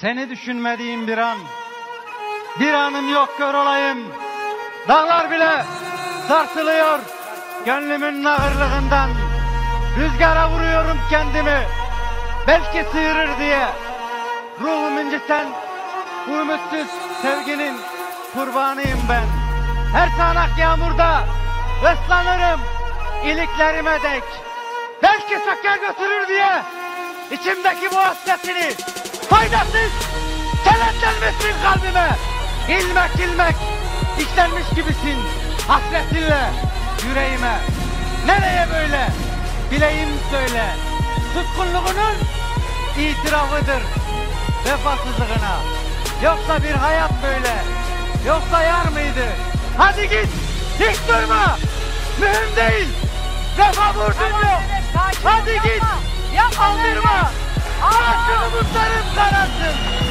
Seni düşünmediğim bir an. Bir anım yok kör olayım. Dağlar bile sarsılıyor. Gönlümün ağırlığından. Rüzgara vuruyorum kendimi. Belki sıyırır diye. Ruhum inciten bu ümitsiz sevginin kurbanıyım ben. Her sağanak yağmurda ıslanırım iliklerime dek. Belki söker götürür diye içimdeki bu hasretini faydasız kenetlenmişsin kalbime. İlmek ilmek işlenmiş gibisin hasretinle yüreğime. Nereye böyle? Bileyim söyle. Tutkunluğunun itirafıdır vefasızlığına. Yoksa bir hayat böyle. Yoksa yar mıydı? Hadi git. Hiç durma. Mühim değil. Vefa borcun yok. Hadi git. Aldırma. Ağaçını bulutlarım kararsın.